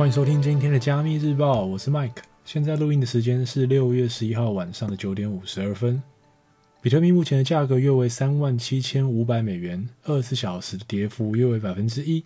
欢迎收听今天的加密日报，我是 Mike。现在录音的时间是六月十一号晚上的九点五十二分。比特币目前的价格约为三万七千五百美元，二十四小时的跌幅约为百分之一。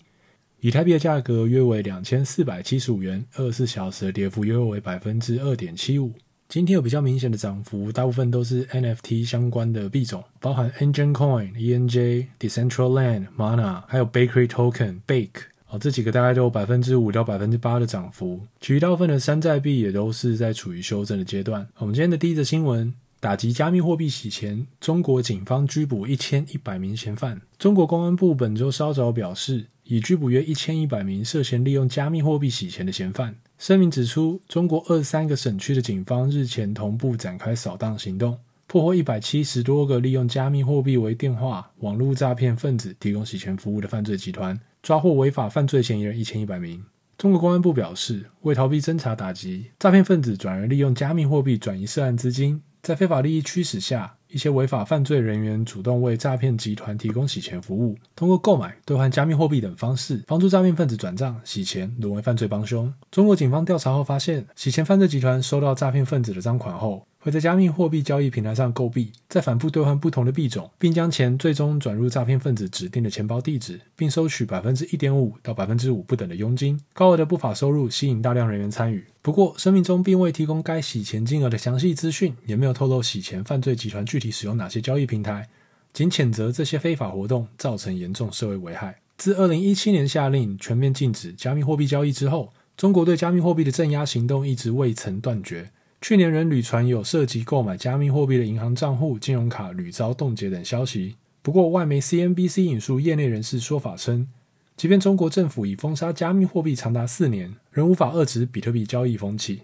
以太币的价格约为两千四百七十五元，二十四小时的跌幅约为百分之二点七五。今天有比较明显的涨幅，大部分都是 NFT 相关的币种，包含 Engine Coin、ENJ、Decentraland、Mana，还有 Bakery Token、Bake。这几个大概都有百分之五到百分之八的涨幅，其余大部分的山寨币也都是在处于修正的阶段。我们今天的第一则新闻：打击加密货币洗钱，中国警方拘捕一千一百名嫌犯。中国公安部本周稍早表示，已拘捕约一千一百名涉嫌利用加密货币洗钱的嫌犯。声明指出，中国二三个省区的警方日前同步展开扫荡行动，破获一百七十多个利用加密货币为电话、网络诈骗分子提供洗钱服务的犯罪集团。抓获违法犯罪嫌疑人一千一百名。中国公安部表示，为逃避侦查打击，诈骗分子转而利用加密货币转移涉案资金，在非法利益驱使下，一些违法犯罪人员主动为诈骗集团提供洗钱服务，通过购买、兑换加密货币等方式，帮助诈骗分子转账、洗钱，沦为犯罪帮凶。中国警方调查后发现，洗钱犯罪集团收到诈骗分子的赃款后，会在加密货币交易平台上购币，再反复兑换不同的币种，并将钱最终转入诈骗分子指定的钱包地址，并收取百分之一点五到百分之五不等的佣金。高额的不法收入吸引大量人员参与。不过，声明中并未提供该洗钱金额的详细资讯，也没有透露洗钱犯罪集团具体使用哪些交易平台，仅谴责这些非法活动造成严重社会危害。自二零一七年下令全面禁止加密货币交易之后，中国对加密货币的镇压行动一直未曾断绝。去年仍屡传有涉及购买加密货币的银行账户、金融卡屡遭冻结等消息。不过，外媒 CNBC 引述业内人士说法称，即便中国政府已封杀加密货币长达四年，仍无法遏制比特币交易风气。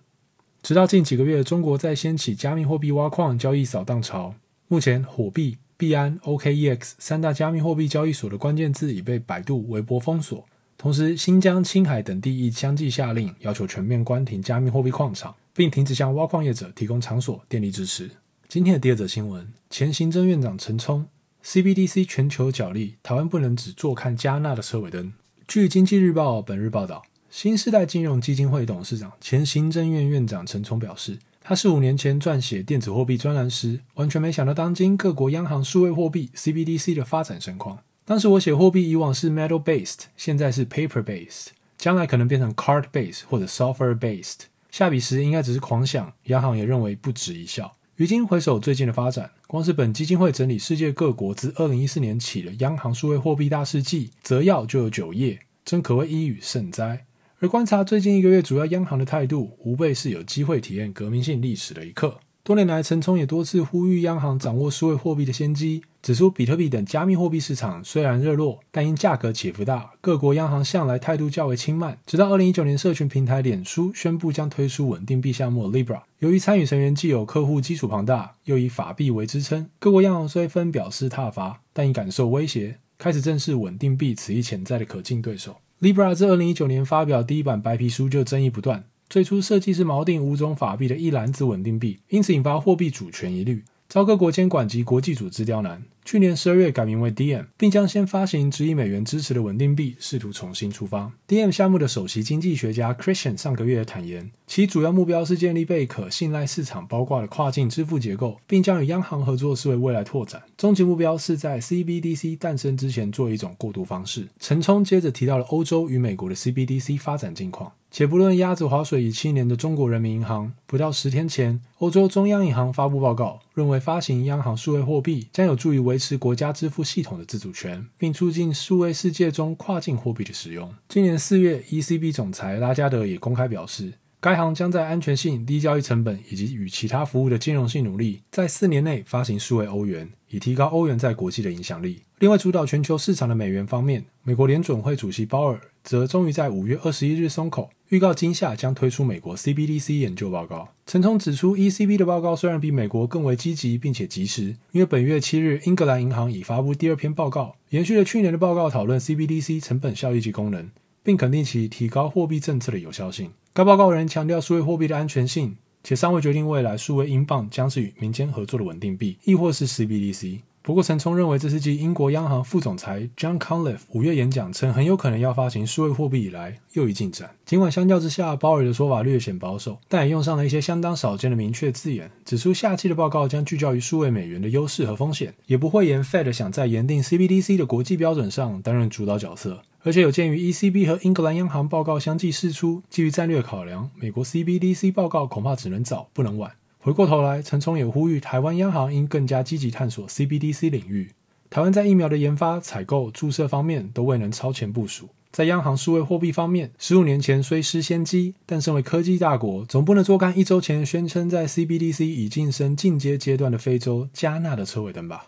直到近几个月，中国在掀起加密货币挖矿交易扫荡潮。目前，火币、币安、OKEX 三大加密货币交易所的关键字已被百度、微博封锁。同时，新疆、青海等地亦相继下令，要求全面关停加密货币矿场。并停止向挖矿业者提供场所、电力支持。今天的第二则新闻：前行政院长陈冲，CBDC 全球角力，台湾不能只坐看加纳的车尾灯。据经济日报本日报道，新世代金融基金会董事长、前行政院院长陈冲表示，他十五年前撰写电子货币专栏时，完全没想到当今各国央行数位货币 CBDC 的发展盛况。当时我写货币以往是 metal based，现在是 paper based，将来可能变成 card based 或者 software based。下笔时应该只是狂想，央行也认为不值一笑。于今回首最近的发展，光是本基金会整理世界各国自二零一四年起的央行数位货币大事记摘要就有九页，真可谓一语胜哉。而观察最近一个月主要央行的态度，无非是有机会体验革命性历史的一刻。多年来，陈冲也多次呼吁央行掌握数位货币的先机，指出比特币等加密货币市场虽然热络，但因价格起伏大，各国央行向来态度较为轻慢。直到二零一九年，社群平台脸书宣布将推出稳定币项目 Libra，由于参与成员既有客户基础庞大，又以法币为支撑，各国央行虽纷表示挞伐，但已感受威胁，开始正视稳定币此一潜在的可敬对手。Libra 自二零一九年发表第一版白皮书就争议不断。最初设计是锚定五种法币的一篮子稳定币，因此引发货币主权疑虑，遭各国监管及国际组织刁难。去年十二月改名为 DM，并将先发行只以美元支持的稳定币试图重新出发。DM 项目的首席经济学家 Christian 上个月坦言，其主要目标是建立被可信赖市场包挂的跨境支付结构，并将与央行合作视为未来拓展。终极目标是在 CBDC 诞生之前做一种过渡方式。陈冲接着提到了欧洲与美国的 CBDC 发展近况。且不论鸭子划水已七年的中国人民银行，不到十天前，欧洲中央银行发布报告，认为发行央行数位货币将有助于维持国家支付系统的自主权，并促进数位世界中跨境货币的使用。今年四月，ECB 总裁拉加德也公开表示，该行将在安全性、低交易成本以及与其他服务的兼容性努力，在四年内发行数位欧元，以提高欧元在国际的影响力。另外，主导全球市场的美元方面，美国联准会主席鲍尔则终于在五月二十一日松口，预告今夏将推出美国 CBDC 研究报告。陈冲指出，ECB 的报告虽然比美国更为积极并且及时，因为本月七日，英格兰银行已发布第二篇报告，延续了去年的报告，讨论 CBDC 成本效益及功能，并肯定其提高货币政策的有效性。该报告仍强调数位货币的安全性，且尚未决定未来数位英镑将是与民间合作的稳定币，亦或是 CBDC。不过，陈聪认为这是继英国央行副总裁 John Conliff 五月演讲称很有可能要发行数位货币以来又一进展。尽管相较之下，鲍尔的说法略显保守，但也用上了一些相当少见的明确字眼，指出下期的报告将聚焦于数位美元的优势和风险，也不会言 Fed 想在研定 CBDC 的国际标准上担任主导角色。而且有鉴于 ECB 和英格兰央行报告相继释出，基于战略考量，美国 CBDC 报告恐怕只能早不能晚。回过头来，陈冲也呼吁台湾央行应更加积极探索 CBDC 领域。台湾在疫苗的研发、采购、注射方面都未能超前部署。在央行数位货币方面，十五年前虽失先机，但身为科技大国，总不能坐看一周前宣称在 CBDC 已晋升进阶阶段的非洲加纳的车尾灯吧。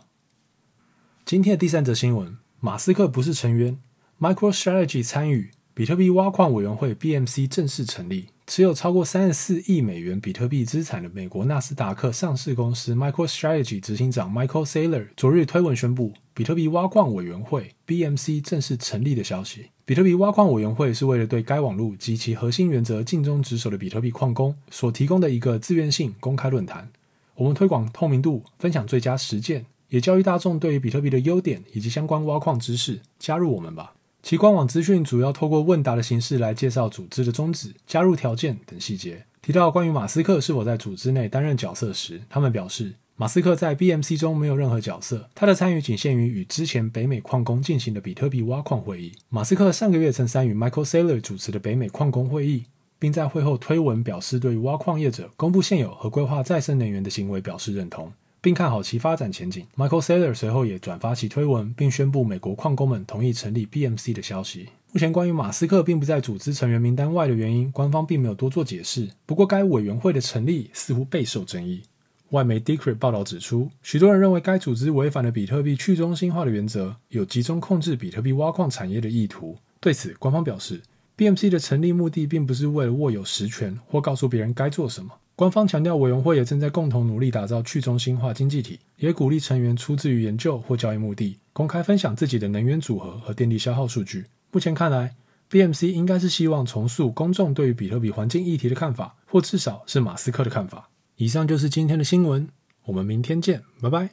今天的第三则新闻：马斯克不是成员，MicroStrategy 参与比特币挖矿委员会 BMC 正式成立。持有超过三十四亿美元比特币资产的美国纳斯达克上市公司 MicroStrategy 执行长 Michael Saylor 昨日推文宣布，比特币挖矿委员会 BMC 正式成立的消息。比特币挖矿委员会是为了对该网络及其核心原则尽忠职守的比特币矿工所提供的一个自愿性公开论坛。我们推广透明度，分享最佳实践，也教育大众对于比特币的优点以及相关挖矿知识。加入我们吧！其官网资讯主要透过问答的形式来介绍组织的宗旨、加入条件等细节。提到关于马斯克是否在组织内担任角色时，他们表示，马斯克在 BMC 中没有任何角色，他的参与仅限于与之前北美矿工进行的比特币挖矿会议。马斯克上个月曾参与 Michael Saylor 主持的北美矿工会议，并在会后推文表示对挖矿业者公布现有和规划再生能源的行为表示认同。并看好其发展前景。Michael Saylor 随后也转发其推文，并宣布美国矿工们同意成立 BMC 的消息。目前关于马斯克并不在组织成员名单外的原因，官方并没有多做解释。不过，该委员会的成立似乎备受争议。外媒 Decrypt 报道指出，许多人认为该组织违反了比特币去中心化的原则，有集中控制比特币挖矿产业的意图。对此，官方表示，BMC 的成立目的并不是为了握有实权或告诉别人该做什么。官方强调，委员会也正在共同努力打造去中心化经济体，也鼓励成员出自于研究或交易目的，公开分享自己的能源组合和电力消耗数据。目前看来，BMC 应该是希望重塑公众对于比特币环境议题的看法，或至少是马斯克的看法。以上就是今天的新闻，我们明天见，拜拜。